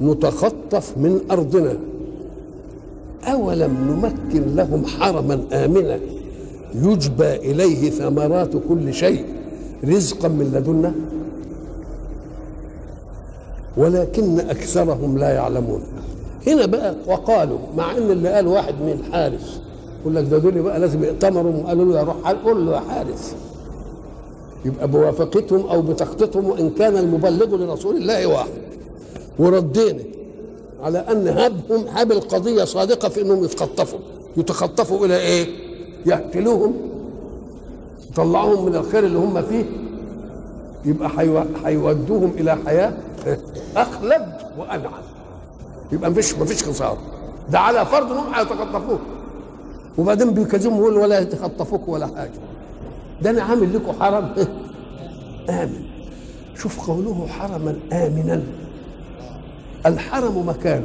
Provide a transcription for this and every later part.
نتخطف من أرضنا. أولم نمكن لهم حرما آمنا؟ يجبى إليه ثمرات كل شيء. رزقا من لدنا. ولكن أكثرهم لا يعلمون. هنا بقى وقالوا مع إن اللي قال واحد من الحارس. يقول لك ده دول بقى لازم يأتمروا. وقالوا له يا روح قول له يا حارس. يبقى بوافقتهم أو بتخطيطهم وإن كان المبلغ لرسول الله واحد. وردينا على أن هبهم هب القضية صادقة في إنهم يتخطفوا. يتخطفوا إلى إيه؟ يقتلوهم يطلعوهم من الخير اللي هم فيه. يبقى هيودوهم إلى حياة أخلد وانعم يبقى مفيش مفيش خسارة. ده على فرض إنهم هيتخطفوك. وبعدين بيكذبوا يقول ولا يتخطفوك ولا حاجة. ده أنا عامل لكم حرم. آمن. شوف قوله حرما آمنا. الحرم مكان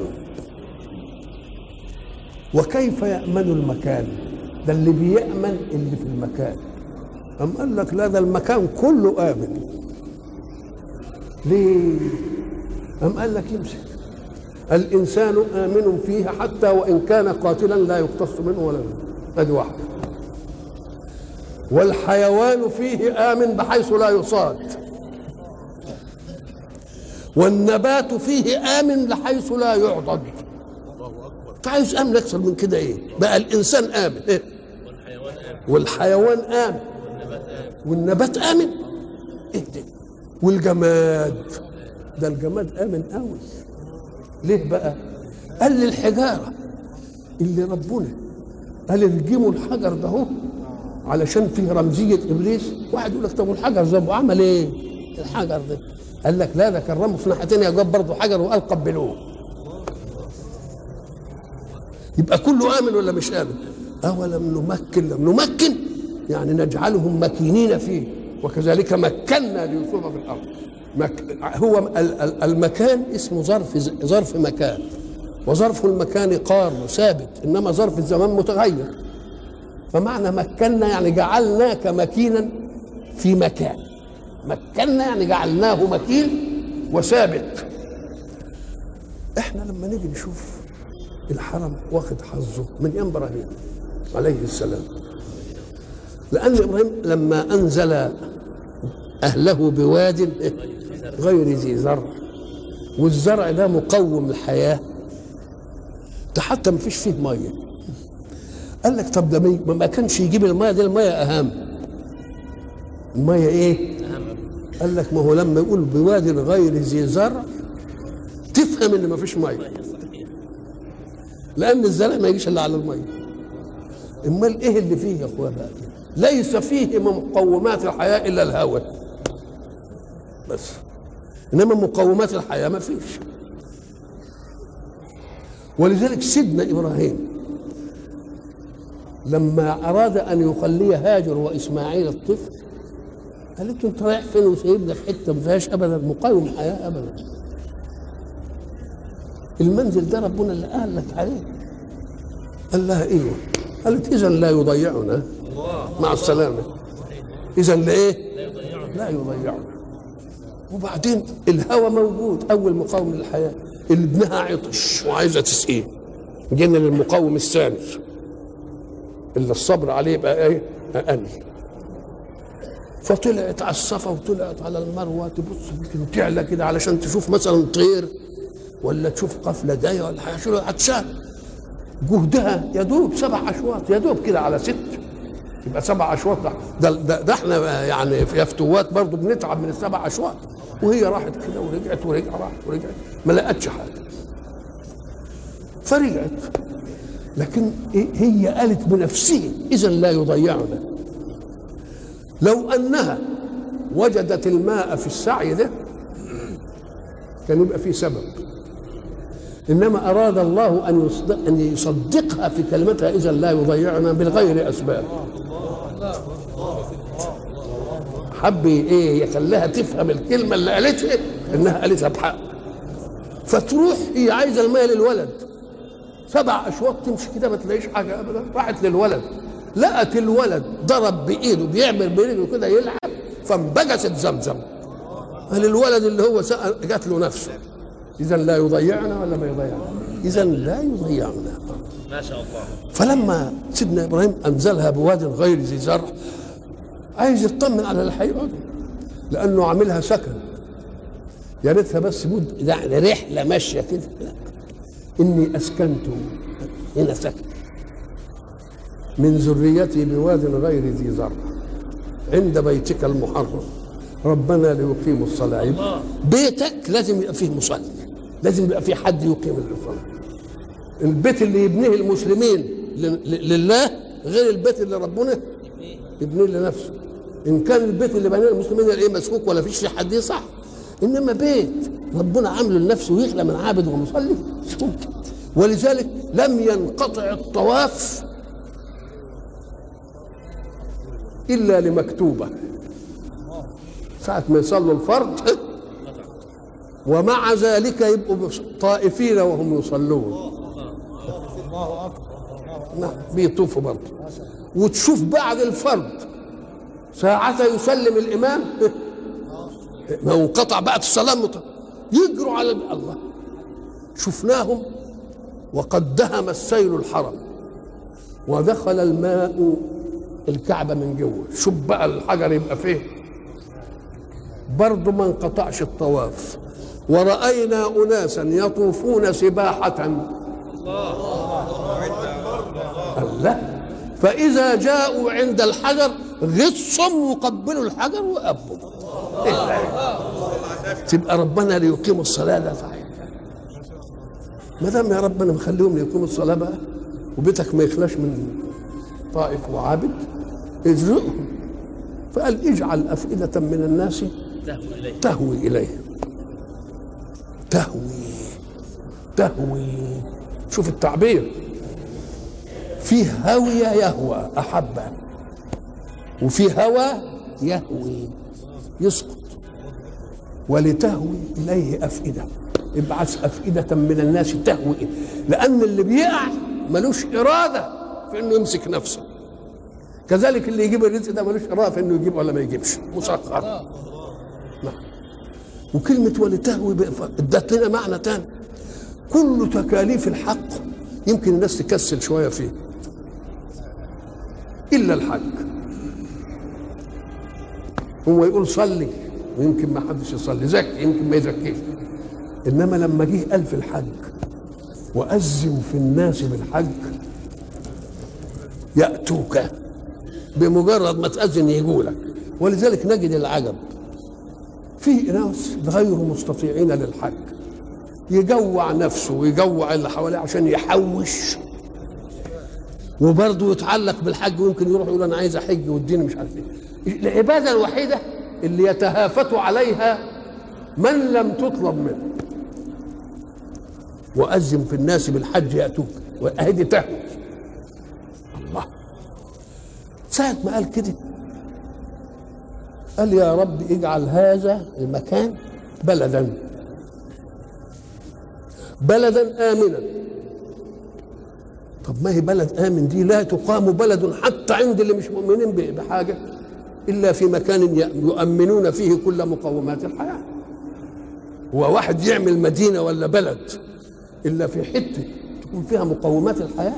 وكيف يأمن المكان؟ ده اللي بيأمن اللي في المكان. أم قال لك لا ده المكان كله آمن. ليه؟ أم قال لك يمسك الإنسان آمن فيه حتى وإن كان قاتلا لا يقتص منه ولا منه هذه واحدة والحيوان فيه آمن بحيث لا يصاد. والنبات فيه آمن بحيث لا يعضد. عايز آمن أكثر من كده إيه؟ بقى الإنسان آمن. إيه؟ والحيوان آمن. والنبات آمن. إيه ده؟ والجماد. ده الجماد آمن قوي ليه بقى؟ قال لي الحجارة اللي ربنا قال ارجموا الحجر ده أهو علشان فيه رمزية إبليس. واحد يقول لك طب والحجر ذنبه عمل إيه؟ الحجر ده. قال لك لا ده كرمه في ناحيتين يا جاب برضه حجر وقال قبلوه يبقى كله آمن ولا مش آمن؟ أولم نمكن لم نمكن يعني نجعلهم مكينين فيه. وكذلك مكنا ليوسف في الأرض. مك... هو المكان اسمه ظرف ظرف مكان. وظرف المكان قار ثابت إنما ظرف الزمان متغير. فمعنى مكنا يعني جعلناك مكينا في مكان. مكنا يعني جعلناه مكين وثابت إحنا لما نيجي نشوف الحرم واخد حظه من أيام إبراهيم عليه السلام. لأن إبراهيم لما أنزل أهله بواد غير ذي زرع والزرع ده مقوم الحياة. ده حتى ما فيش فيه مية. قال لك طب ده ما كانش يجيب المية دي المية أهم. المية إيه؟ قال لك ما هو لما يقول بواد غير ذي زرع تفهم إن ما فيش مية. لأن الزرع ما يجيش إلا على المية. أمال إيه اللي فيه يا اخويا بقى ليس فيه من مقومات الحياة إلا الهواء بس. إنما مقومات الحياة ما فيش. ولذلك سيدنا إبراهيم لما أراد أن يخلي هاجر وإسماعيل الطفل قالت له انت رايح فين وسايبنا في حتة ما فيهاش ابدا مقاوم حياة ابدا. المنزل ده ربنا اللي قال لك عليه. قال لها أيوه قالت اذا لا يضيعنا. مع السلامة. اذا لإيه؟ لا يضيعنا. وبعدين الهوى موجود أول مقاوم للحياة. اللي ابنها عطش وعايزة تسقيه. جينا للمقاوم الثاني اللي الصبر عليه يبقى إيه؟ أقل. فطلعت على الصفا وطلعت على المروة. تبص يمكن تعلى كده علشان تشوف مثلا طير ولا تشوف قفلة جاية ولا حاجة. شو عطشان. جهدها يا دوب سبع أشواط يا دوب كده على ست. يبقى سبع أشواط ده ده, ده, إحنا يعني في فتوات برضه بنتعب من السبع أشواط. وهي راحت كده ورجعت ورجعت راحت ورجعت. ما لقتش حاجة. فرجعت. لكن هي قالت بنفسها اذا لا يضيعنا. لو أنها وجدت الماء في السعي ده كان يبقى فيه سبب. إنما أراد الله أن يصدق أن يصدقها في كلمتها اذا لا يضيعنا بغير أسباب. حب إيه يخليها تفهم الكلمة اللي قالتها؟ إنها قالتها بحق. فتروح هي عايزة الماء للولد. سبع اشواط تمشي كده ما تلاقيش حاجة ابدا. راحت للولد. لقت الولد ضرب بإيده بيعمل برجله كده يلعب فانبجست زمزم. قال الولد اللي هو سأل جات له نفسه. إذا لا يضيعنا ولا ما يضيعنا؟ إذا لا يضيعنا. ما شاء الله. فلما سيدنا إبراهيم أنزلها بواد غير ذي زرع عايز يطمن على اللي هيقعدوا لأنه عاملها سكن. يا ريتها بس مد يعني رحلة ماشية كده. لا إني أسكنت هنا سكن. من ذريتي بواد غير ذي زرع. عند بيتك المحرم. ربنا ليقيموا الصلاة. يبقى بيتك لازم يبقى فيه مصلي. لازم يبقى فيه حد يقيم الصلاه البيت اللي يبنيه المسلمين لله غير البيت اللي ربنا يبنيه لنفسه. إن كان البيت اللي بناه المسلمين إيه مسكوك ولا فيش حد يصح. إنما بيت ربنا عامله لنفسه ويخلى من عابد ومصلي مش ممكن ولذلك لم ينقطع الطواف إلا لمكتوبة. ساعة ما يصلوا الفرض ومع ذلك يبقوا طائفين وهم يصلون. نعم بيطوفوا برضه. وتشوف بعد الفرض ساعة يسلم الإمام ما انقطع بقى الصلاة يجروا على الله. شفناهم وقد دهم السيل الحرم ودخل الماء الكعبة من جوه. شوف بقى الحجر يبقى فيه برضه ما انقطعش الطواف. ورأينا أناسا يطوفون سباحة. الله. فإذا جاءوا عند الحجر غصهم وقبلوا الحجر وأبوا؟ تبقى ربنا ليقيموا الصلاة لا ما دام يا ربنا مخليهم ليقيموا الصلاة بقى وبيتك ما يخلاش من طائف وعابد ارزقهم فقال اجعل أفئدة من الناس تهوي إليهم. تهوي تهوي. شوف التعبير. فيه هوي يهوى أحب. وفي هوى يهوي. يسقط. ولتهوي إليه أفئدة. ابعث أفئدة من الناس تهوي. لأن اللي بيقع ملوش إرادة في إنه يمسك نفسه. كذلك اللي يجيب الرزق ده ملوش إرادة في إنه يجيب ولا ما يجيبش. مسخر. نعم. وكلمة ولتهوي ادت لنا معنى تاني. كل تكاليف الحق يمكن الناس تكسل شوية فيه إلا الحج هو يقول صلي ويمكن ما حدش يصلي. زكي يمكن ما يزكيش. إنما لما جه قال في الحج وأذن في الناس بالحج يأتوك. بمجرد ما تأذن يجوا لك ولذلك نجد العجب. في ناس غير مستطيعين للحج يجوع نفسه ويجوع اللي حواليه عشان يحوش. وبرضه يتعلق بالحج ويمكن يروح يقول أنا عايز احج والدين مش عارف إيه. العبادة الوحيدة اللي يتهافت عليها من لم تطلب منه. وأذن في الناس بالحج يأتوك وأهدي تهوي الله ساعة ما قال كده. قال يا رب اجعل هذا المكان بلدا. بلدا آمنا. طب ما هي بلد آمن دي لا تقام بلد حتى عند اللي مش مؤمنين بحاجة إلا في مكان يؤمنون فيه كل مقومات الحياة. هو واحد يعمل مدينة ولا بلد إلا في حتة تكون فيها مقومات الحياة.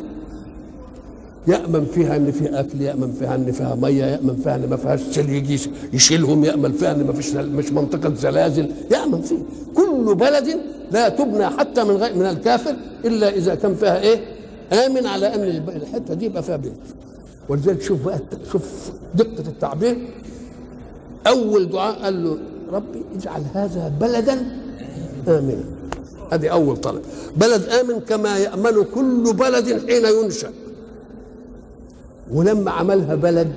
يأمن فيها إن في أكل يأمن فيها إن فيها مية يأمن فيها إن ما فيهاش سيل يجي يشيلهم يأمن فيها إن ما فيش مش منطقة زلازل يأمن فيه كل بلد لا تبنى حتى من غير من الكافر إلا إذا كان فيها إيه؟ آمن على ان الحتة دي يبقى فيها بيت. ولذلك شوف بقى شوف دقة التعبير. أول دعاء قال له ربي اجعل هذا بلدا آمنا. هذه أول طلب. بلد آمن كما يأمن كل بلد حين ينشأ. ولما عملها بلد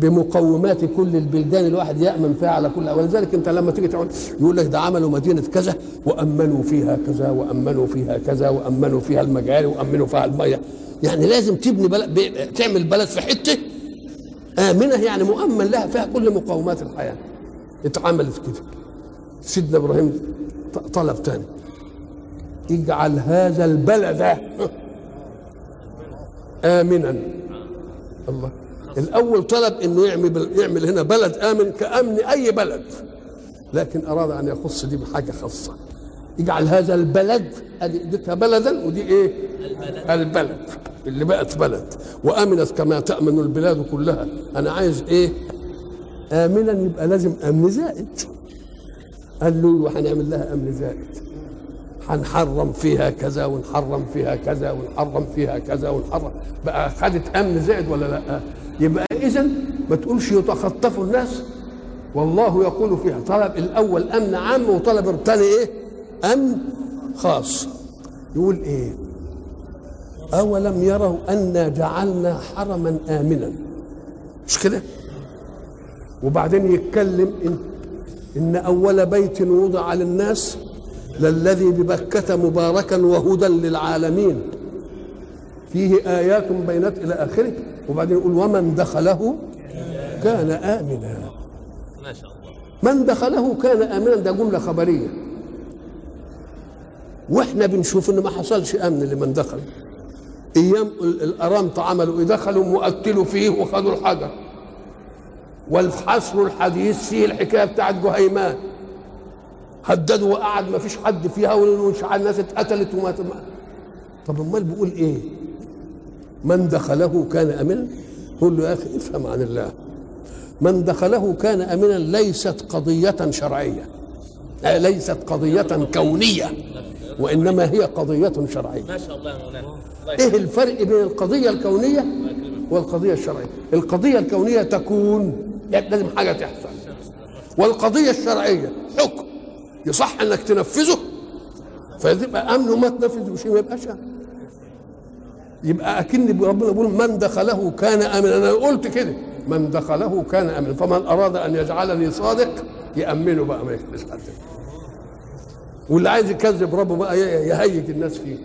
بمقومات كل البلدان الواحد يأمن فيها على كل ولذلك انت لما تيجي تقول يقول لك ده عملوا مدينة كذا وأمنوا فيها كذا وأمنوا فيها كذا وأمنوا فيها المجاري وأمنوا فيها المية. يعني لازم تبني بلد تعمل بلد في حتة آمنة يعني مؤمن لها فيها كل مقومات الحياة. اتعملت كده. سيدنا إبراهيم طلب تاني. اجعل هذا البلد امنا. الله. الأول طلب إنه يعمل يعمل هنا بلد آمن كأمن أي بلد. لكن أراد أن يخص دي بحاجة خاصة. يجعل هذا البلد أدي اديتها بلدا ودي إيه؟ البلد, البلد. اللي بقت بلد. وآمنت كما تأمن البلاد كلها. أنا عايز إيه؟ امنا يبقى لازم أمن زائد. قال له هنعمل لها أمن زائد. هنحرم فيها كذا ونحرم فيها كذا ونحرم فيها كذا ونحرم. بقى خدت أمن زائد ولا لأ؟ يبقى اذا ما تقولش يتخطف الناس؟ والله يقول فيها طلب الأول أمن عام وطلب الثاني إيه؟ أمن خاص. يقول إيه؟ أولم يروا انا جعلنا حرما آمنا. مش كده؟ وبعدين يتكلم إن, إن أول بيت وضع للناس للذي ببكة مباركا وهدى للعالمين. فيه آيات بينات إلى آخره وبعدين يقول ومن دخله كان آمنا. ما شاء الله. من دخله كان آمنا ده جملة خبرية. وإحنا بنشوف ان ما حصلش أمن لمن دخل. أيام الارامط عملوا إيه؟ دخلوا وقتلوا فيه وخدوا الحجر. والحصر الحديث فيه الحكاية بتاعت جهيمان هددوا وقعد ما فيش حد فيها ومش الناس اتقتلت وما طب أمال بيقول إيه؟ من دخله كان أمنا؟ قول له يا أخي افهم عن الله. من دخله كان أمنا ليست قضية شرعية. ليست قضية كونية وإنما هي قضية شرعية. ما شاء الله إيه الفرق بين القضية الكونية والقضية الشرعية؟ القضية الكونية تكون يعني لازم حاجة تحصل. والقضية الشرعية حكم. يصح انك تنفذه. فيبقى امن وما تنفذوش ما يبقاش يبقى اكن ربنا بيقول من دخله كان آمنا. أنا قلت كده من دخله كان آمنا. فمن اراد ان يجعلني صادق يأمنه بقى ما يخلص حد واللي عايز يكذب ربه بقى يهيج الناس فيه.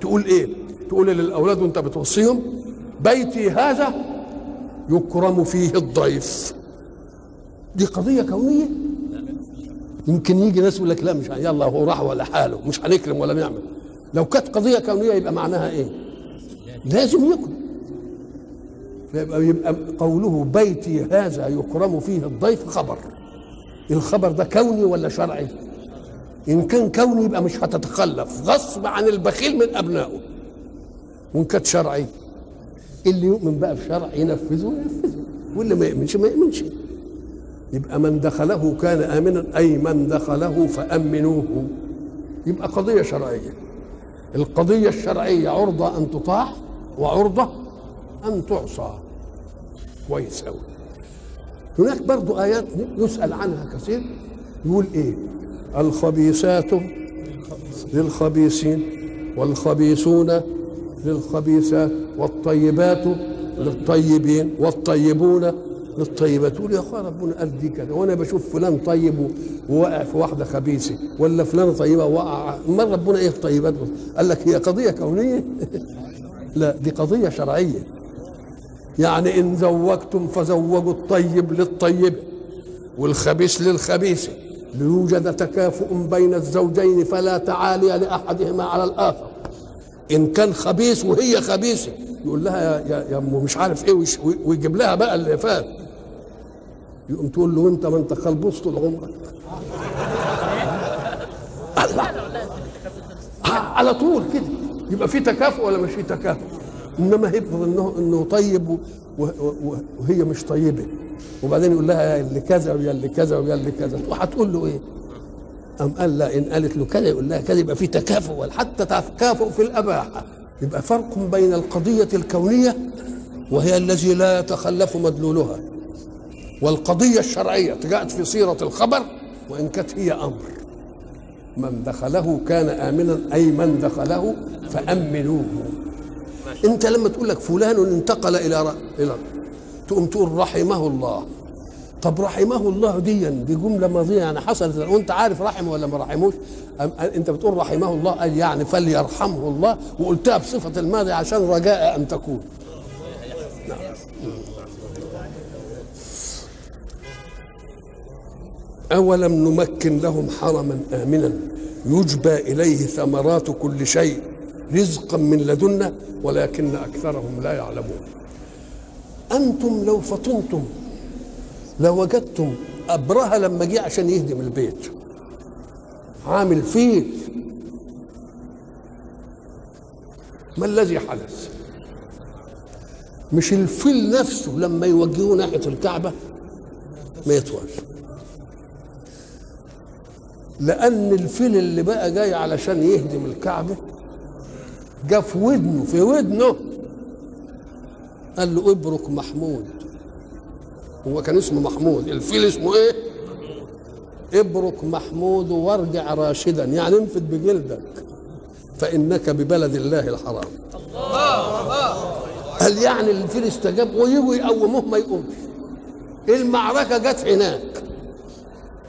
تقول إيه؟ تقول للأولاد وانت بتوصيهم بيتي هذا يكرم فيه الضيف. دي قضية كونية. يمكن يجي ناس يقول لك لا مش يلا هو راح ولا حاله مش هنكرم ولا نعمل. لو كانت قضية كونيه يبقى معناها إيه؟ لازم يكرم فيبقى يبقى قوله بيتي هذا يكرم فيه الضيف خبر. الخبر ده كوني ولا شرعي؟ إن كان كوني يبقى مش هتتخلف. غصب عن البخيل من أبنائه. وإن كانت شرعي اللي يؤمن بقى بشرع ينفذه ينفذه واللي ما يؤمنش ما يؤمنش. يبقى من دخله كان آمنا أي من دخله فأمنوه. يبقى قضية شرعية. القضية الشرعية عرضة أن تطاع وعرضة أن تعصى. كويس قوي هناك برضو آيات يسأل عنها كثير. يقول إيه؟ الخبيثات للخبيثين والخبيثون للخبيثات والطيبات للطيبين والطيبون للطيبات تقول يا اخويا ربنا قال دي كده وأنا بشوف فلان طيب وواقع في واحدة خبيثة ولا فلان طيبة وقع ما ربنا إيه الطيبات قال لك هي قضية كونية؟ لا دي قضية شرعية. يعني إن زوجتم فزوجوا الطيب للطيب والخبيث للخبيث ليوجد تكافؤ بين الزوجين فلا تعالي لأحدهما على الآخر. إن كان خبيث وهي خبيثة يقول لها يا يا, مش عارف إيه ويجيب لها بقى اللي فات. يقوم تقول له انت ما انت خلبوس طول عمرك. على طول كده. يبقى في تكافؤ ولا مش في تكافؤ؟ إنما يفرض انه إنه طيب وهي مش طيبة. وبعدين يقول لها يا اللي كذا ويا اللي كذا ويا اللي كذا. وهتقول له إيه؟ أم قال لا إن قالت له كذا يقول لها كذا يبقى في تكافؤ. حتى تكافؤ في الأباحة يبقى فرق بين القضية الكونية وهي الذي لا يتخلف مدلولها. والقضية الشرعية جاءت في صيغة الخبر وإن كانت هي أمر. من دخله كان آمنا أي من دخله فأمنوه. أنت لما تقول لك فلان انتقل إلى إلى تقوم تقول رحمه الله. طب رحمه الله دي دي جملة ماضية يعني حصلت. وانت عارف رحمه ولا ما رحموش أنت بتقول رحمه الله قال يعني فليرحمه الله وقلتها بصفة الماضي عشان رجاء أن تكون. أولم نمكن لهم حرما آمنا يجبى إليه ثمرات كل شيء رزقا من لدنا ولكن أكثرهم لا يعلمون. أنتم لو فطنتم لوجدتم أبرهة لما جه عشان يهدم البيت. عامل فيل ما الذي حدث؟ مش الفيل نفسه لما يوجهوه ناحية الكعبة ما يطولش لأن الفيل اللي بقى جاي علشان يهدم الكعبة جه في ودنه في ودنه. قال له ابرك محمود. هو كان اسمه محمود. الفيل اسمه إيه؟ ابرك محمود وارجع راشدا. يعني انفد بجلدك. فإنك ببلد الله الحرام. قال يعني الفيل استجاب؟ ويجوا يقوموه ما يقومش المعركة جت هناك.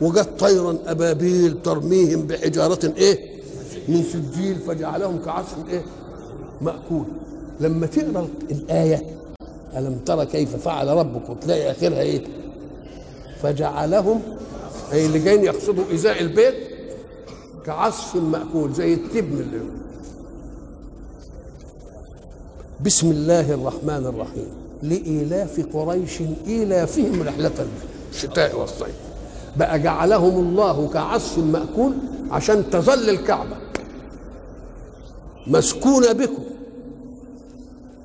وجت طيرا أبابيل ترميهم بحجارة إيه؟ من سجيل فجعلهم كعصف إيه؟ مأكول. لما تقرأ الآية ألم ترى كيف فعل ربك؟ وتلاقي آخرها إيه؟ فجعلهم أي اللي جايين يقصدوا إزاء البيت كعصف مأكول زي التبن اللي بسم الله الرحمن الرحيم. لإيلاف قريش إيلافهم رحلة الشتاء والصيف. بقى جعلهم الله كعصف مأكول عشان تظل الكعبة. مسكونة بكم.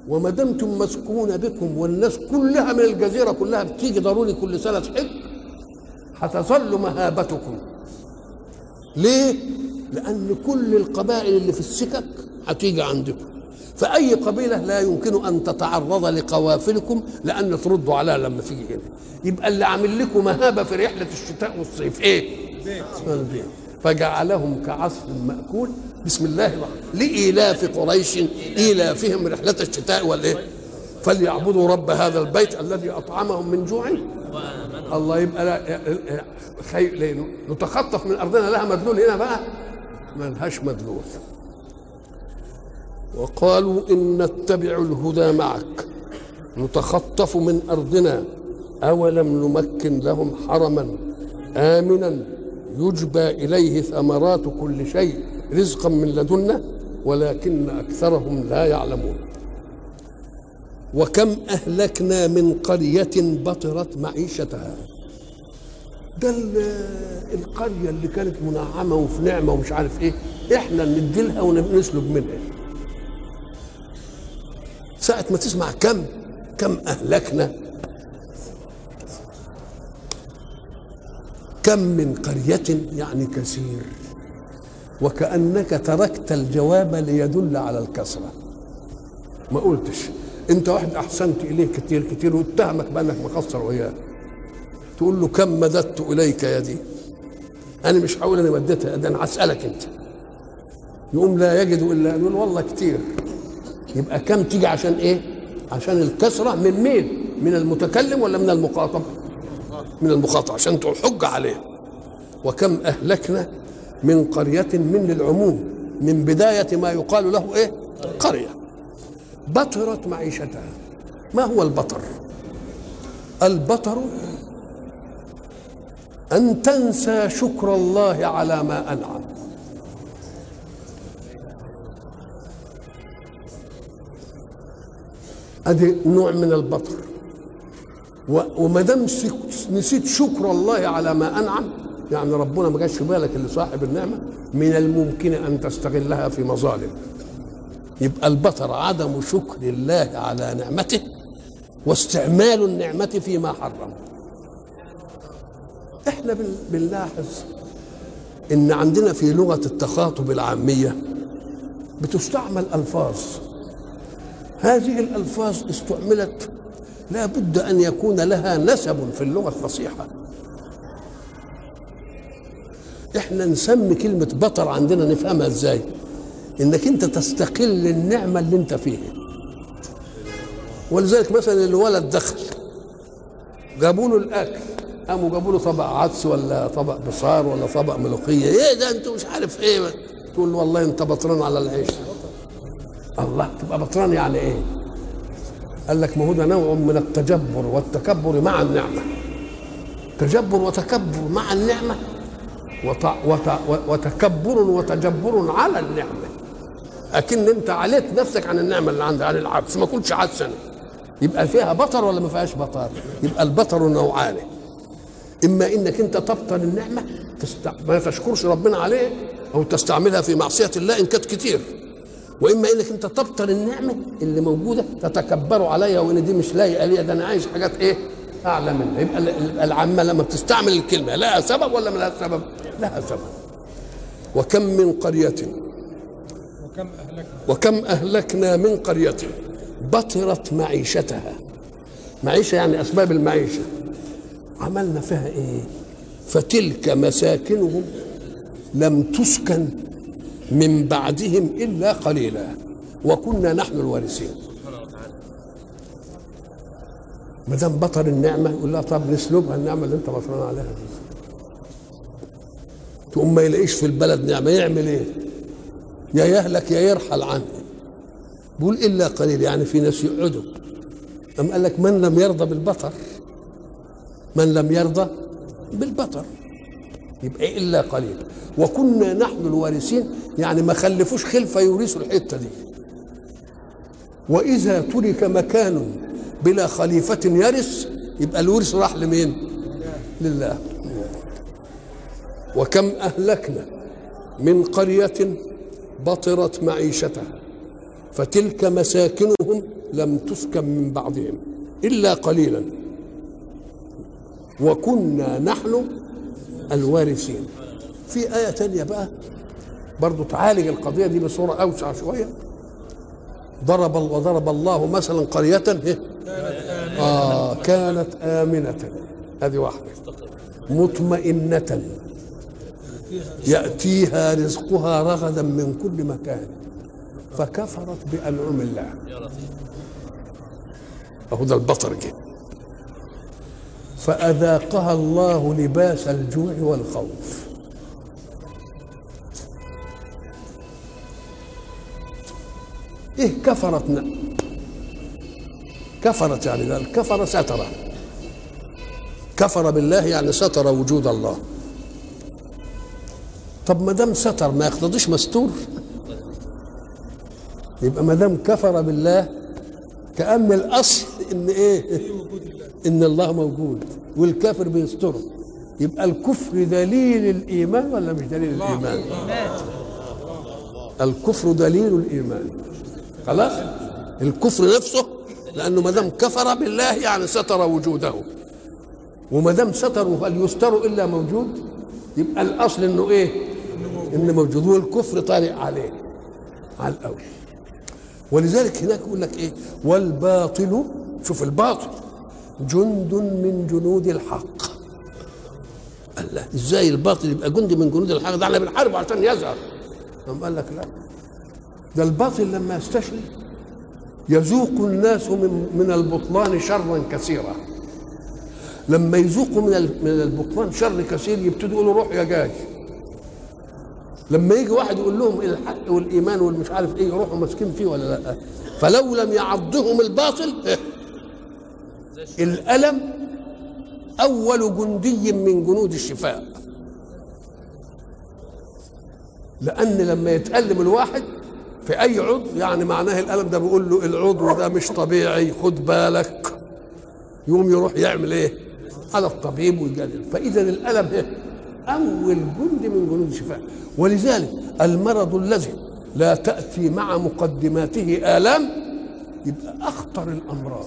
وما دمتم مسكونة بكم والناس كلها من الجزيرة كلها بتيجي ضروري كل سنة تحج هتظل مهابتكم. ليه؟ لأن كل القبائل اللي في السكك هتيجي عندكم. فأي قبيلة لا يمكن أن تتعرض لقوافلكم لأن تردوا عليها لما تيجي هنا يبقى اللي عامل لكم مهابة في رحلة الشتاء والصيف. إيه؟ البيت فجعلهم كعصف مأكول. بسم الله الرحمن لإيلاف قريش إيلافهم رحلة الشتاء والإيه؟ فليعبدوا رب هذا البيت الذي أطعمهم من جوع. الله يبقى لا خي... نتخطف من أرضنا. لها مدلول هنا بقى؟ ما لهاش مدلول. وقالوا إن نتبع الهدى معك نتخطف من أرضنا أولم نمكن لهم حرما آمنا يجبى إليه ثمرات كل شيء رزقا من لدنا ولكن أكثرهم لا يعلمون. وكم أهلكنا من قرية بطرت معيشتها. ده القرية اللي كانت منعمة وفي نعمة ومش عارف إيه إحنا نديلها ونسلب منها. ساعة ما تسمع كم كم أهلكنا. كم من قرية يعني كثير. وكأنك تركت الجواب ليدل على الكثرة ما قلتش. أنت واحد أحسنت إليه كتير كتير واتهمك بأنك مقصر وياه. تقول له كم مددت إليك يدي أنا مش هقول أنا مديتها ده أنا هسألك أنت. يقوم لا يجد إلا يقول والله كتير. يبقى كم تيجي عشان إيه؟ عشان الكسرة من مين؟ من المتكلم ولا من المخاطب من المخاطب عشان حجة عليه. وكم أهلكنا من قرية من العموم من بداية ما يقال له إيه؟ قرية. بطرت معيشتها. ما هو البطر؟ البطر أن تنسى شكر الله على ما أنعم. ادي نوع من البطر. وما دام نسيت شكر الله على ما أنعم يعني ربنا ما جاش في بالك اللي صاحب النعمة من الممكن أن تستغلها في مظالم. يبقى البطر عدم شكر الله على نعمته واستعمال النعمة فيما حرم إحنا بنلاحظ إن عندنا في لغة التخاطب العامية بتستعمل ألفاظ هذه الألفاظ استعملت لا بد أن يكون لها نسب في اللغة الفصيحة. إحنا نسمي كلمة بطر عندنا نفهمها إزاي؟ إنك أنت تستقل النعمة اللي أنت فيها. ولذلك مثلا الولد دخل جابوا له الأكل قاموا جابوا له طبق عدس ولا طبق بصار ولا طبق ملوخية. إيه ده أنتوا مش عارف إيه؟ تقول له والله أنت بطران على العيش. الله تبقى بطران يعني إيه؟ قال لك ما هو ده نوع من التجبر والتكبر مع النعمة. تجبر وتكبر مع النعمة. وت... وت... وتكبر وتجبر على النعمة. أكن أنت عليت نفسك عن النعمة اللي عندك عن العدس ما كنتش عدسا يبقى فيها بطر ولا ما فيهاش بطر؟ يبقى البطر نوعان. إما إنك أنت تبطل النعمة تست... ما تشكرش ربنا عليه أو تستعملها في معصية الله إن كانت كتير. وإما انك أنت تبطل النعمة اللي موجودة تتكبروا عليها وإن دي مش لايقة ليا ده أنا عايز حاجات إيه؟ أعلى منها. يبقى العامة لما بتستعمل الكلمة لها سبب ولا ما لها سبب؟ لها سبب. وكم من قرية؟ وكم أهلكنا؟ وكم أهلكنا من قرية بطرت معيشتها. معيشة يعني أسباب المعيشة. عملنا فيها إيه؟ فتلك مساكنهم لم تسكن من بعدهم إلا قليلا. وكنا نحن الوارثين. ما دام بطل النعمة يقول لها طب نسلبها النعمة اللي أنت بطلان عليها دي. تقوم ما يلاقيش في البلد نعمة يعمل إيه؟ يا يهلك يا يرحل عنه. بيقول إلا قليل يعني في ناس يقعدوا. أم قال لك من لم يرضى بالبطر؟ من لم يرضى بالبطر. يبقى إلا قليل. وكنا نحن الوارثين يعني ما خلفوش خلفة يورثوا الحتة دي. وإذا ترك مكان بلا خليفة يرث يبقى الورث راح لمين؟ لله. وكم أهلكنا من قرية بطرت معيشتها فتلك مساكنهم لم تسكن من بعدهم إلا قليلا. وكنا نحن الوارثين. في آية تانية بقى برضو تعالج القضية دي بصورة أوسع شوية. ضرب وضرب الله مثلا قرية إيه؟ آه كانت آمنة. هذه واحدة. مطمئنة. يأتيها رزقها رغدا من كل مكان. فكفرت بأنعم الله. أهو ده البطر جه فأذاقها الله لباس الجوع والخوف. إيه كفرت كفرت يعني الكفر ستر كفر بالله يعني ستر وجود الله. طب ما دام ستر ما يقتضيش مستور؟ يبقى ما دام كفر بالله كأن الأصل إن إيه؟ إن الله موجود والكافر بيستره يبقى الكفر دليل الإيمان ولا مش دليل الإيمان؟ الكفر دليل الإيمان. خلاص؟ الكفر نفسه لأنه ما دام كفر بالله يعني ستر وجوده. وما دام ستر هل يستر إلا موجود؟ يبقى الأصل إنه إيه؟ إنه موجود. والكفر طارئ عليه على الأول. ولذلك هناك يقول لك إيه؟ والباطل شوف الباطل. جند من جنود الحق. الله إزاي الباطل يبقى جندي من جنود الحق؟ ده إحنا بنحاربه عشان يظهر. قام قال لك لا ده الباطل لما يستشري يذوق الناس من من البطلان شرا كثيرا. لما يذوقوا من من البطلان شر كثير يبتدوا يقولوا روح يا جاي. لما يجي واحد يقول لهم الحق والإيمان والمش عارف إيه يروحوا ماسكين فيه ولا لا؟ فلو لم يعضهم الباطل إيه؟ الألم أول جندي من جنود الشفاء. لأن لما يتألم الواحد في أي عضو يعني معناه الألم ده بيقول له العضو ده مش طبيعي خد بالك. يقوم يروح يعمل إيه؟ على الطبيب ويجلل فإذا الألم إيه؟ أول جندي من جنود الشفاء. ولذلك المرض الذي لا تأتي مع مقدماته آلام يبقى أخطر الأمراض.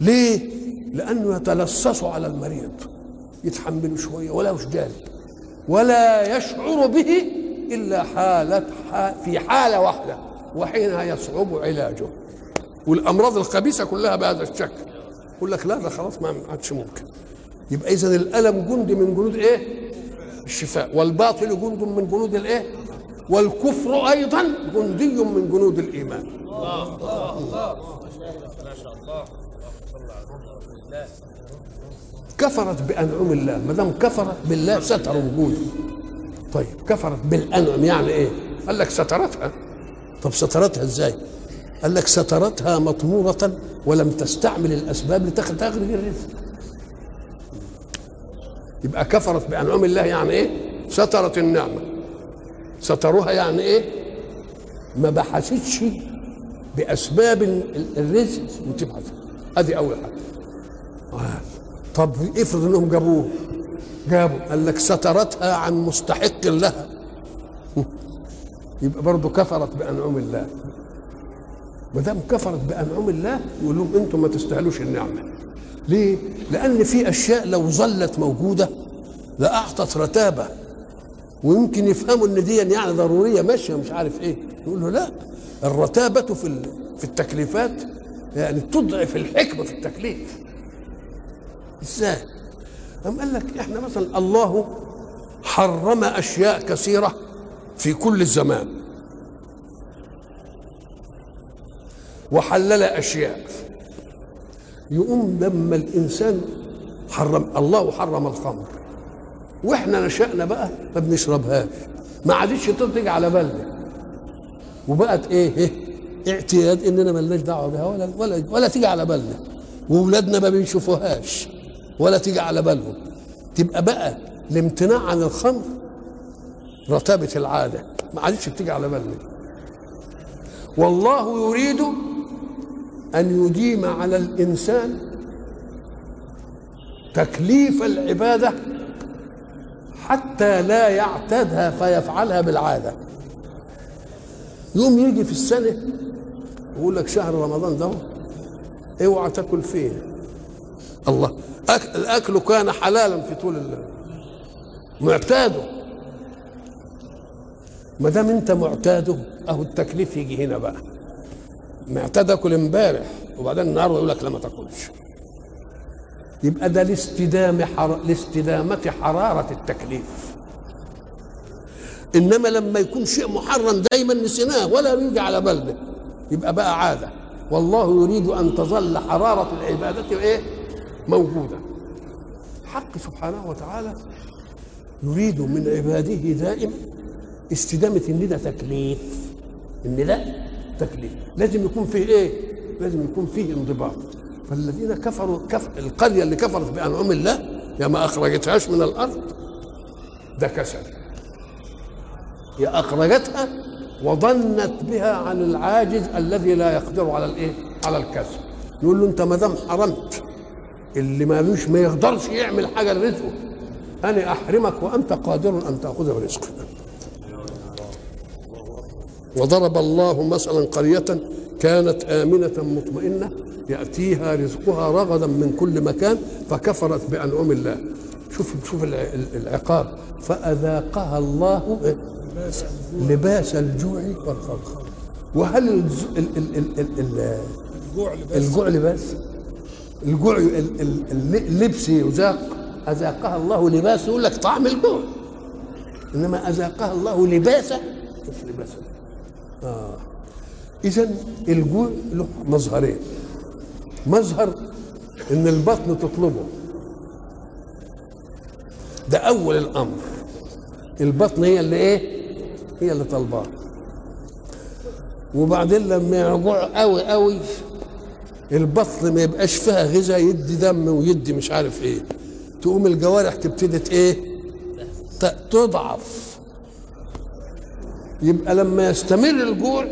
ليه؟ لأنه يتلصص على المريض يتحمله شوية ولا جالب ولا يشعر به إلا حالة في حالة واحدة وحينها يصعب علاجه والأمراض الخبيثة كلها بهذا الشكل يقول لك لا ده خلاص ما عادش ممكن يبقى إذا الألم جند من جنود إيه؟ الشفاء والباطل جند من جنود الإيه؟ والكفر أيضا جندي من جنود الإيمان ما شاء الله كفرت بأنعم الله. ما دام كفرت بالله ستر وجوده طيب كفرت بالأنعم يعني إيه؟ قال لك سترتها. طب سترتها إزاي؟ قال لك سترتها مطمورة ولم تستعمل الأسباب لتخرج الرزق. يبقى كفرت بأنعم الله يعني إيه؟ سترت النعمة. ستروها يعني إيه؟ ما بحثتش بأسباب الرزق وتبحث. هذه أول حاجة. طب افرض إنهم جابوه. جابوا. قال لك سترتها عن مستحق لها. يبقى برضه كفرت بأنعم الله. ما دام كفرت بأنعم الله يقول لهم أنتم ما تستاهلوش النعمة. ليه؟ لأن في أشياء لو ظلت موجودة لأعطت رتابة. ويمكن يفهموا إن دي يعني ضرورية ماشية مش عارف إيه. يقول له لا. الرتابة في في التكليفات يعني تضعف الحكمة في التكليف. إزاي؟ قام قال لك إحنا مثلا الله حرم أشياء كثيرة في كل الزمان. وحلل أشياء. يقوم لما الإنسان حرم الله حرم الخمر. وإحنا نشأنا بقى ما بنشربهاش. ما عادتش تيجي على بالنا. وبقت إيه, إيه؟ اعتياد إننا ملناش دعوة بها ولا ولا ولا تيجي على بالنا. واولادنا ما بيشوفوهاش ولا تيجي على بالهم. تبقى بقى الامتناع عن الخمر رتابة العادة. ما عادتش بتيجي على بالنا. والله يريد أن يديم على الإنسان تكليف العبادة حتى لا يعتادها فيفعلها بالعادة. يوم يجي في السنة يقول لك شهر رمضان ده اوعى تاكل فيه. الله. أكل الأكل كان حلالا في طول الله معتاده. ما دام انت معتاده أهو التكليف يجي هنا بقى. معتاد أكل امبارح وبعدين النهارده يقول لك لا ما تاكلش. يبقى ده لاستدام حر... لاستدامة حرارة التكليف. إنما لما يكون شيء محرم دايما نسيناه ولا يجي على بالنا يبقى بقى عادة. والله يريد أن تظل حرارة العبادة إيه؟ موجودة. حق سبحانه وتعالى يريد من عباده دائما استدامة إن ده تكليف. إن ده تكليف. لازم يكون فيه إيه؟ لازم يكون فيه انضباط. فالذين كفروا كفر القرية اللي كفرت بأنعم الله يا ما أخرجتهاش من الأرض ده كسل. هي أخرجتها وظنت بها عن العاجز الذي لا يقدر على الإيه؟ على الكسل يقول له أنت ما دام حرمت اللي مالوش ما يقدرش يعمل حاجة لرزقه أنا أحرمك وأنت قادر أن تأخذ برزقك. وضرب الله مثلا قرية كانت آمنة مطمئنة يأتيها رزقها رغدا من كل مكان فكفرت بأنعم الله. شوف شوف العقاب. فأذاقها الله لباس الجوع والخوف وهل الجوع لباس؟ الجوع لباس؟ الجوع ال- ال- ال- اللبس يذاق أذاقها الله لباس يقول لك طعم الجوع. إنما أذاقها الله لباسه. مش لباسه. آه. إذا الجوع له مظهرين. مظهر إن البطن تطلبه. ده أول الأمر. البطن هي اللي إيه؟ هي اللي طالباه وبعدين لما يجوع قوي قوي البطن ما يبقاش فيها غذاء يدي دم ويدي مش عارف إيه. تقوم الجوارح تبتدي إيه؟ تضعف. يبقى لما يستمر الجوع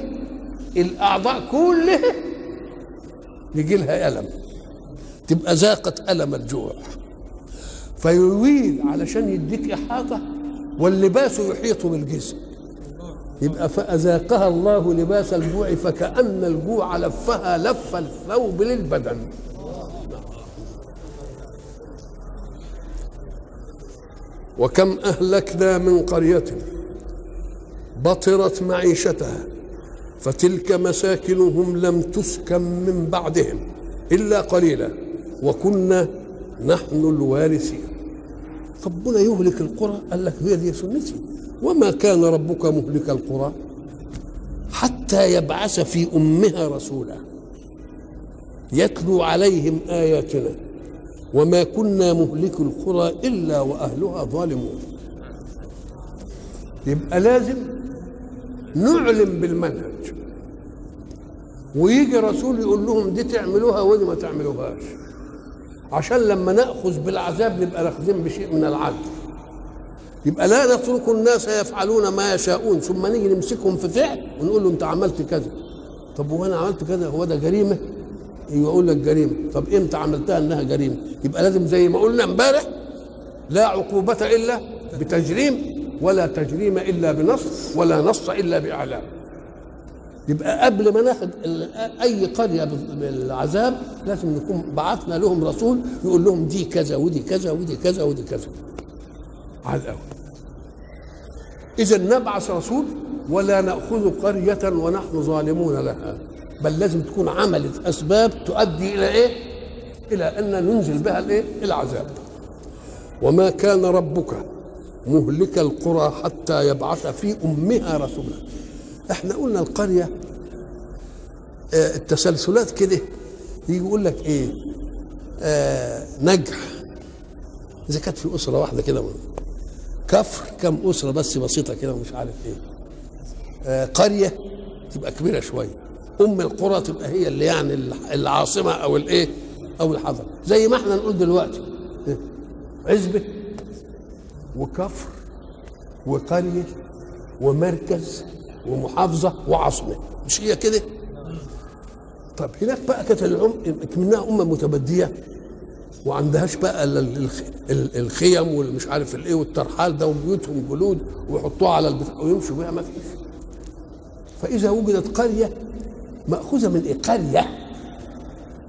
الأعضاء كلها يجي لها ألم. تبقى ذاقت ألم الجوع. فيويل علشان يديك إحاطة واللباس يحيط بالجسم. يبقى فأذاقها الله لباس الجوع فكأن الجوع لفها لف الثوب للبدن. وكم أهلكنا من قرية بطرت معيشتها فتلك مساكنهم لم تسكن من بعدهم إلا قليلا وكنا نحن الوارثين. ربنا يهلك القرى قال لك هي دي سنتي وما كان ربك مهلك القرى حتى يبعث في أمها رسولا يتلو عليهم آياتنا وما كنا مهلك القرى إلا وأهلها ظالمون. يبقى لازم نعلم بالمنهج. ويجي رسول يقول لهم دي تعملوها ودي ما تعملوهاش. عشان لما نأخذ بالعذاب نبقى ناخذين بشيء من العدل. يبقى لا نترك الناس يفعلون ما يشاءون ثم نيجي نمسكهم في فعل ونقول له انت عملت كذا. طب وأنا عملت كذا؟ هو ده جريمة؟ يقول لك جريمة. طب إمتى عملتها انها جريمة؟ يبقى لازم زي ما قلنا امبارح لا عقوبة إلا بتجريم ولا تجريم إلا بنص ولا نص إلا بإعلام. يبقى قبل ما ناخد أي قرية بالعذاب لازم نكون بعثنا لهم رسول يقول لهم دي كذا ودي كذا ودي كذا ودي كذا. على الأول. إذا نبعث رسول ولا نأخذ قرية ونحن ظالمون لها بل لازم تكون عملت أسباب تؤدي إلى إيه؟ إلى أن ننزل بها الإيه؟ العذاب. وما كان ربك مهلك القرى حتى يبعث في أمها رسولا. إحنا قلنا القرية آه، التسلسلات كده يجي يقول لك إيه؟ آه نجح. إذا كانت في أسرة واحدة كده كفر كم أسرة بس بسيطة كده ومش عارف إيه. آه قرية تبقى كبيرة شوية. أم القرى تبقى هي اللي يعني العاصمة أو الإيه أو الحضر. زي ما إحنا نقول دلوقتي؟ عزبة وكفر وقرية ومركز ومحافظة وعاصمة. مش هي كده؟ طب هناك بقى كانت منها أمة متبدية. وعندهاش بقى ال- ال- الخ- ال- الخيم والمش عارف الايه والترحال ده وبيوتهم جلود ويحطوها على البتاع ويمشوا بيها ما فيش. فإذا وجدت قرية مأخوذة من إيه؟ قرية.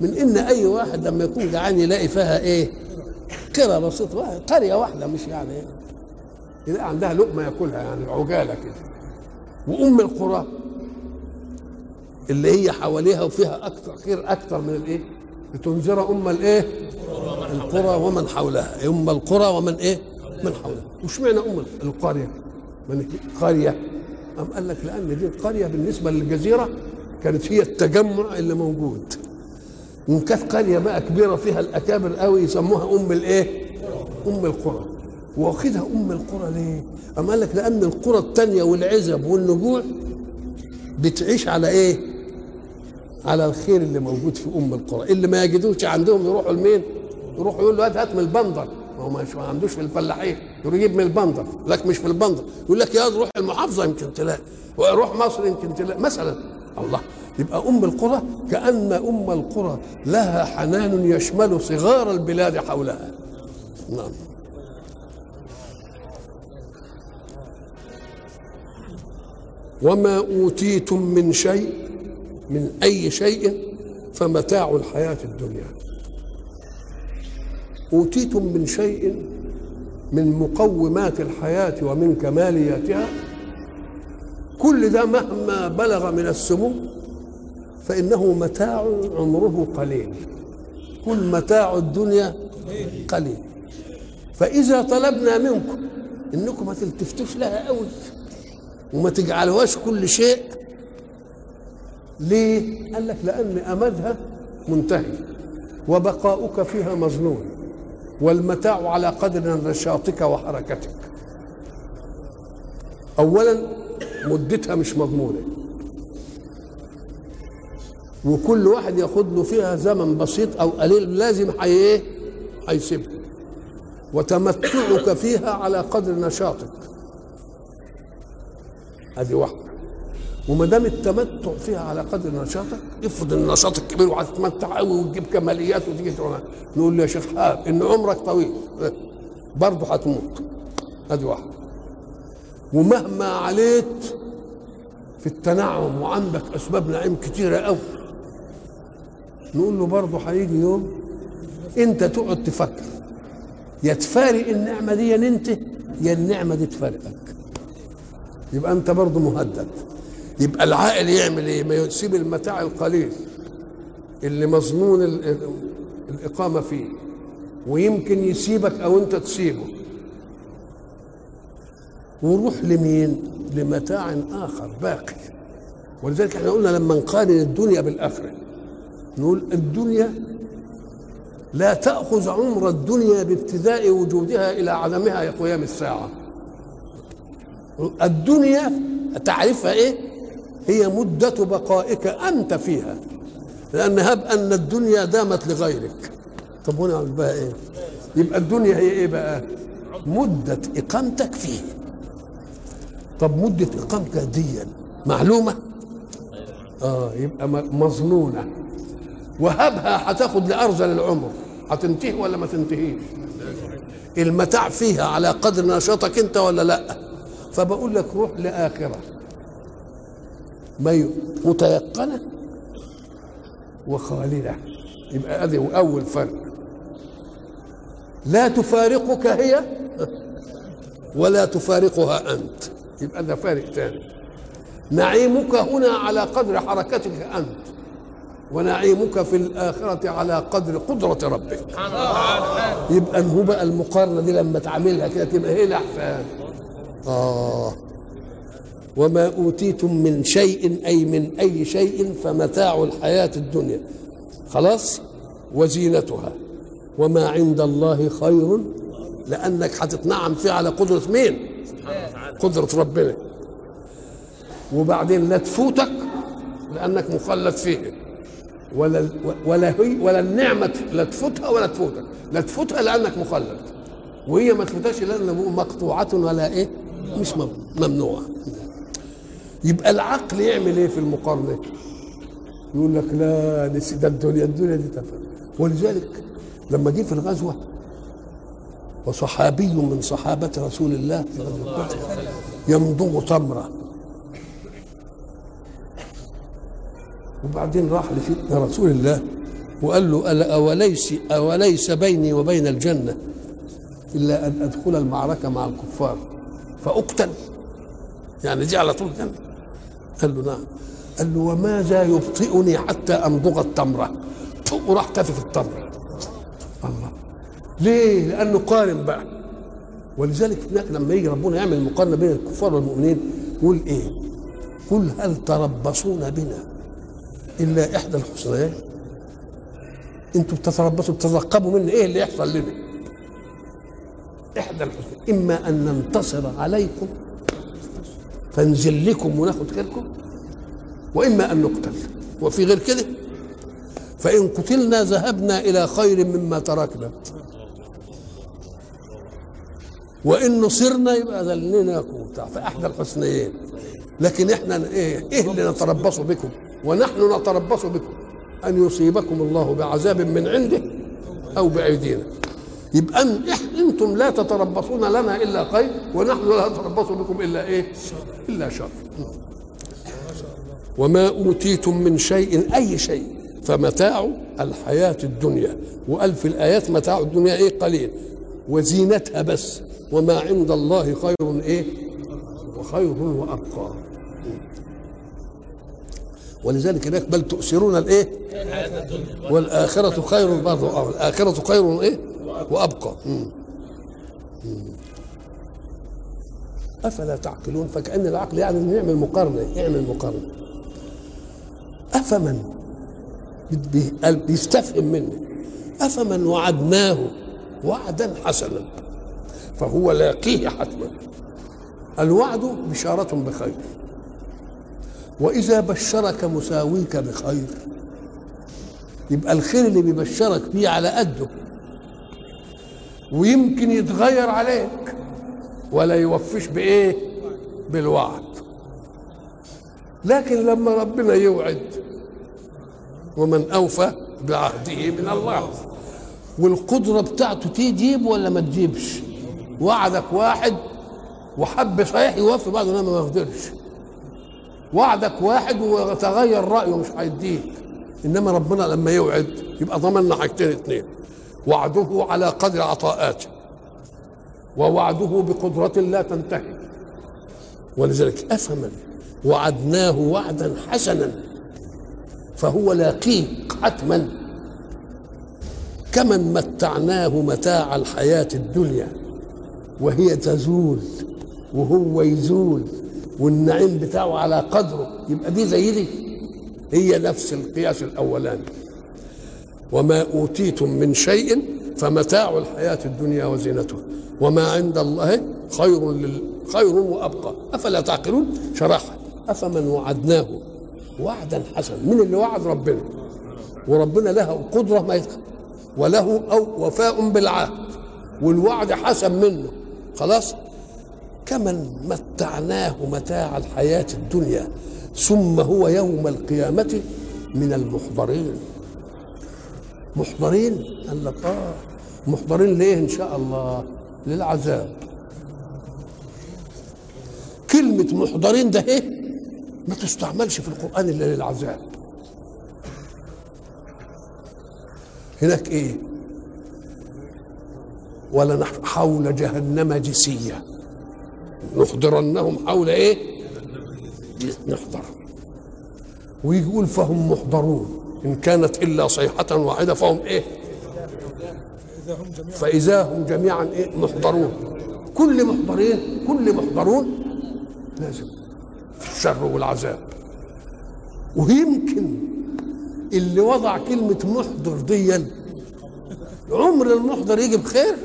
من إن أي واحد لما يكون جعان يلاقي فيها إيه؟ قرى بسيطة. قرية واحدة مش يعني إيه؟ يلاقي عندها لقمة ياكلها يعني عجالة كده. وأم القرى اللي هي حواليها وفيها أكثر خير أكثر من الإيه؟ لتنذر أم الإيه؟ القرى ومن حولها. أم القرى ومن إيه؟ من حولها. وش معنى أم القرية. من قرية. أم قال لك لأن دي القريه بالنسبة للجزيرة كانت هي التجمع اللي موجود. وان كانت قرية بقى كبيرة فيها الأكابر قوي يسموها أم الإيه؟ أم القرى. واخدها أم القرى ليه؟ أم قال لك لأن القرى التانية والعزب والنجوع بتعيش على إيه؟ على الخير اللي موجود في أم القرى. اللي ما يجدوش عندهم يروحوا لمين؟ يروحوا يقول له هات هات من البندر. ما هو ما عندوش في الفلاحين. يروح يجيب من البندر. لك مش في البندر. يقول لك يا روح المحافظة يمكن تلاقي. وروح مصر يمكن تلاقي. مثلا. الله. يبقى أم القرى كأن أم القرى لها حنان يشمل صغار البلاد حولها. نعم. وما أوتيتم من شيء من أي شيء فمتاع الحياة الدنيا. أوتيتم من شيء من مقومات الحياة ومن كمالياتها؟ كل ده مهما بلغ من السمو فإنه متاع عمره قليل. كل متاع الدنيا قليل. فإذا طلبنا منكم إنكم ما تلتفتوش لها قوي وما تجعلوهاش كل شيء ليه؟ قال لك لأن أمدها منتهي وبقاؤك فيها مظنون والمتاع على قدر نشاطك وحركتك. أولا مدتها مش مضمونة. وكل واحد ياخد له فيها زمن بسيط أو قليل لازم حي إيه؟ هيسيبها وتمتعك فيها على قدر نشاطك. ادي واحدة. وما دام التمتع فيها على قدر نشاطك افرض النشاط الكبير وهتتمتع قوي وتجيب كماليات وتيجي تقول نقول له يا شيخ حاب إن عمرك طويل. برضه هتموت. ادي واحدة. ومهما عليت في التنعم وعندك أسباب نعيم كتيرة قوي. نقول له برضه هيجي يوم أنت تقعد تفكر. يا تفارق النعمة دي انت يا النعمة دي تفارقك. يبقى أنت برضه مهدد. يبقى العاقل يعمل إيه؟ ما يسيب المتاع القليل اللي مظنون ال- ال- الإقامة فيه ويمكن يسيبك أو أنت تسيبه. وروح لمين؟ لمتاع آخر باقي. ولذلك إحنا قلنا لما نقارن الدنيا بالآخرة نقول الدنيا لا تأخذ عمر الدنيا بابتداء وجودها إلى عدمها قيام الساعة. الدنيا تعرفها إيه؟ هي مدة بقائك أنت فيها. لأن هب أن الدنيا دامت لغيرك. طب هنا بها إيه؟ يبقى الدنيا هي إيه بقى؟ مدة إقامتك فيه. طب مدة إقامتك دي معلومة؟ آه يبقى مظنونة. وهبها هتاخد لأرذل العمر. هتنتهي ولا ما تنتهيش؟ المتاع فيها على قدر نشاطك أنت ولا لأ؟ فبقول لك روح لآخرة. متيقنة وخالدة. يبقى ادي أول فرق. لا تفارقك هي ولا تفارقها أنت. يبقى ده فارق ثاني نعيمك هنا على قدر حركتك أنت ونعيمك في الآخرة على قدر قدرة ربك. يبقى هو بقى المقارنة دي لما تعملها كده تبقى هي الأحسن. آه. وما أوتيتم من شيء أي من أي شيء فمتاع الحياة الدنيا. خلاص؟ وزينتها. وما عند الله خير لأنك هتتنعم فيه على قدرة مين؟ قدرة ربنا. وبعدين لا تفوتك لأنك مخلد فيه. ولا ولا هي ولا النعمة لا تفوتها ولا تفوتك. لا تفوتها لأنك مخلد. وهي ما تفوتهاش لأن مقطوعة ولا إيه؟ مش مم- ممنوعة. يبقى العقل يعمل إيه في المقارنة؟ يقول لك لا ده الدنيا الدنيا دي تفهم ولذلك لما جه في الغزوة وصحابي من صحابة رسول الله في غزوه يمضغ تمرة. وبعدين راح لسيدنا رسول الله وقال له ألا أوليس أوليس بيني وبين الجنة إلا أن أدخل المعركة مع الكفار؟ فأقتل. يعني دي على طول جنة قال له نعم. قال له وماذا يبطئني حتى أمضغ التمرة؟ وراح تفف التمرة. الله. ليه؟ لأنه قارن بقى. ولذلك هناك لما يجي ربنا يعمل مقارنة بين الكفار والمؤمنين يقول إيه؟ قل هل تربصون بنا إلا إحدى الحسنيين؟ أنتوا بتتربصوا بتترقبوا مني إيه اللي يحصل لنا؟ إحدى الحسنى إما أن ننتصر عليكم فنزل لكم وناخد خيركم وإما أن نقتل. وفي غير كده فإن قتلنا ذهبنا إلى خير مما تركنا. وإن نصرنا يبقى ذلناكم وبتاع فاحدى الحسنيين. لكن إحنا إيه إيه اللي نتربص بكم؟ ونحن نتربص بكم؟ أن يصيبكم الله بعذاب من عنده أو بايدينا يبقى أنتم لا تتربصون لنا إلا خير ونحن لا نتربص بكم إلا إيه؟ إلا شر. وما أوتيتم من شيء أي شيء فمتاع الحياة الدنيا. وقال في الآيات متاع الدنيا إيه؟ قليل. وزينتها بس. وما عند الله خير إيه؟ وخير وأبقى. ولذلك هناك بل تؤثرون الإيه؟ والآخرة خير برضه الآخرة خير إيه؟ وأبقى. مم. مم. أفلا تعقلون؟ فكأن العقل يعني إنه يعمل مقارنة يعمل مقارنة أفمن بي- بي- بيستفهم منه. أفمن وعدناه وعدا حسنا؟ فهو لاقيه حتما. الوعد بشارة بخير. وإذا بشرك مساويك بخير. يبقى الخير اللي بيبشرك بيه على قده. ويمكن يتغير عليك ولا يوفيش بإيه؟ بالوعد. لكن لما ربنا يوعد ومن أوفى بعهده من الله. والقدرة بتاعته تجيب ولا ما تجيبش؟ وعدك واحد وحب صحيح يوفي بعضه انما ما يقدرش وعدك واحد وتغير رأيه مش هيديك. إنما ربنا لما يوعد يبقى ضمننا حاجتين اتنين. وعده على قدر عطاءاته ووعده بقدرة لا تنتهي. ولذلك أفمن وعدناه وعدا حسنا فهو لاقيه حتما كمن متعناه متاع الحياة الدنيا وهي تزول وهو يزول والنعيم بتاعه على قدره. يبقى دي زي دي هي نفس القياس الأولاني. وما أوتيتم من شيء فمتاع الحياة الدنيا وزينتها وما عند الله خير لل... خير وأبقى. أفلا تعقلون؟ شرحها أفمن وعدناه وعدا حسنا. من اللي وعد ربنا؟ وربنا له قدرة ما يتخ... وله أو وفاء بالعهد. والوعد حسن منه. خلاص؟ كمن متعناه متاع الحياة الدنيا. ثم هو يوم القيامة من المحضرين. محضرين قال لك آه محضرين ليه إن شاء الله؟ للعذاب. كلمة محضرين ده إيه؟ ما تستعملش في القرآن إلا للعذاب. هناك إيه؟ ولا حول جهنم جسية. نحضرنهم حول إيه؟ نحضر ويقول فهم محضرون. إن كانت إلا صيحة واحدة فهم إيه؟ فإذا هم جميعا إيه؟ محضرون. كل محضرين كل محضرون لازم في الشر والعذاب. ويمكن اللي وضع كلمة محضر دي عمر المحضر يجي بخير؟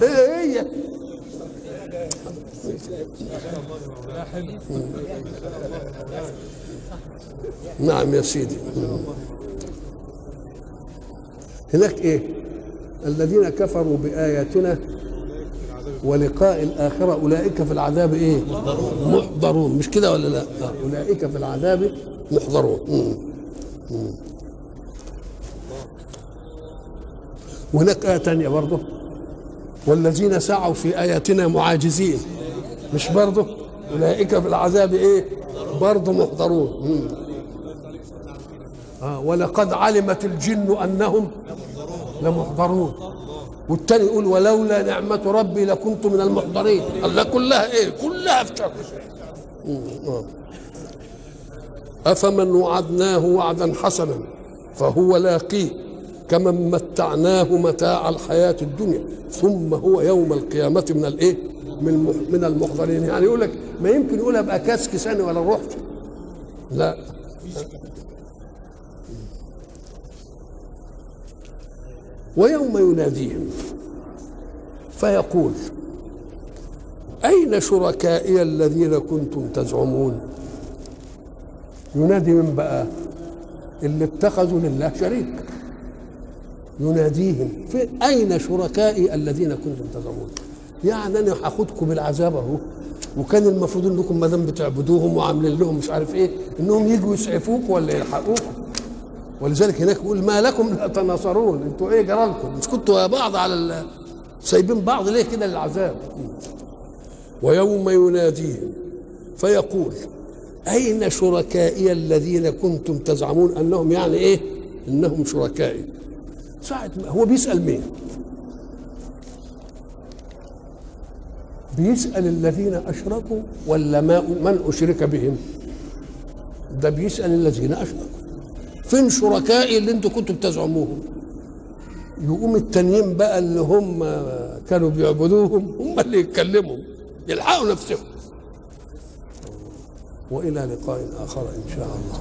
هي هي. نعم يا سيدي. هناك إيه؟ الذين كفروا بآياتنا ولقاء الآخرة أولئك في العذاب إيه؟ محضرون. مش كده ولا لا؟ آه. أولئك في العذاب محضرون. مم. مم. وهناك آية تانية برضه. والذين سعوا في آياتنا معاجزين. مش برضه؟ أولئك في العذاب إيه؟ برضه محضرون. آه ولقد علمت الجن أنهم لمحضرون. والتاني يقول ولولا نعمة ربي لكنت من المحضرين. الله كلها إيه؟ كلها في أفمن وعدناه وعدا حسنا فهو لاقيه كمن متعناه متاع الحياة الدنيا ثم هو يوم القيامة من الإيه؟ من من المحضرين يعني. يقول لك ما يمكن يقول أبقى كاسك سنة ولا رحت. لا. ويوم يناديهم فيقول أين شركائي الذين كنتم تزعمون؟ ينادي من بقى؟ اللي اتخذوا لله شريك. يناديهم في أين شركائي الذين كنتم تزعمون؟ يعني أنا هاخدكم بالعذاب أهو. وكان المفروض انكم ما دام بتعبدوهم وعاملين لهم مش عارف إيه انهم يجوا يسعفوك ولا يلحقوكم ولذلك هناك يقول ما لكم لا تناصرون. أنتوا إيه جرالكم؟ مش كنتوا يا بعض على ال... سايبين بعض ليه كده للعذاب ويوم يناديهم فيقول أين شركائي الذين كنتم تزعمون أنهم يعني إيه؟ إنهم شركائي. ساعة هو بيسأل مين؟ بيسأل الذين أشركوا ولا ما من أشرك بهم؟ ده بيسأل الذين أشركوا. فين شركائي اللي أنتوا كنتوا بتزعموهم؟ يقوم التانيين بقى اللي هم كانوا بيعبدوهم هم اللي يتكلموا يلحقوا نفسهم. وإلى لقاء آخر إن شاء الله.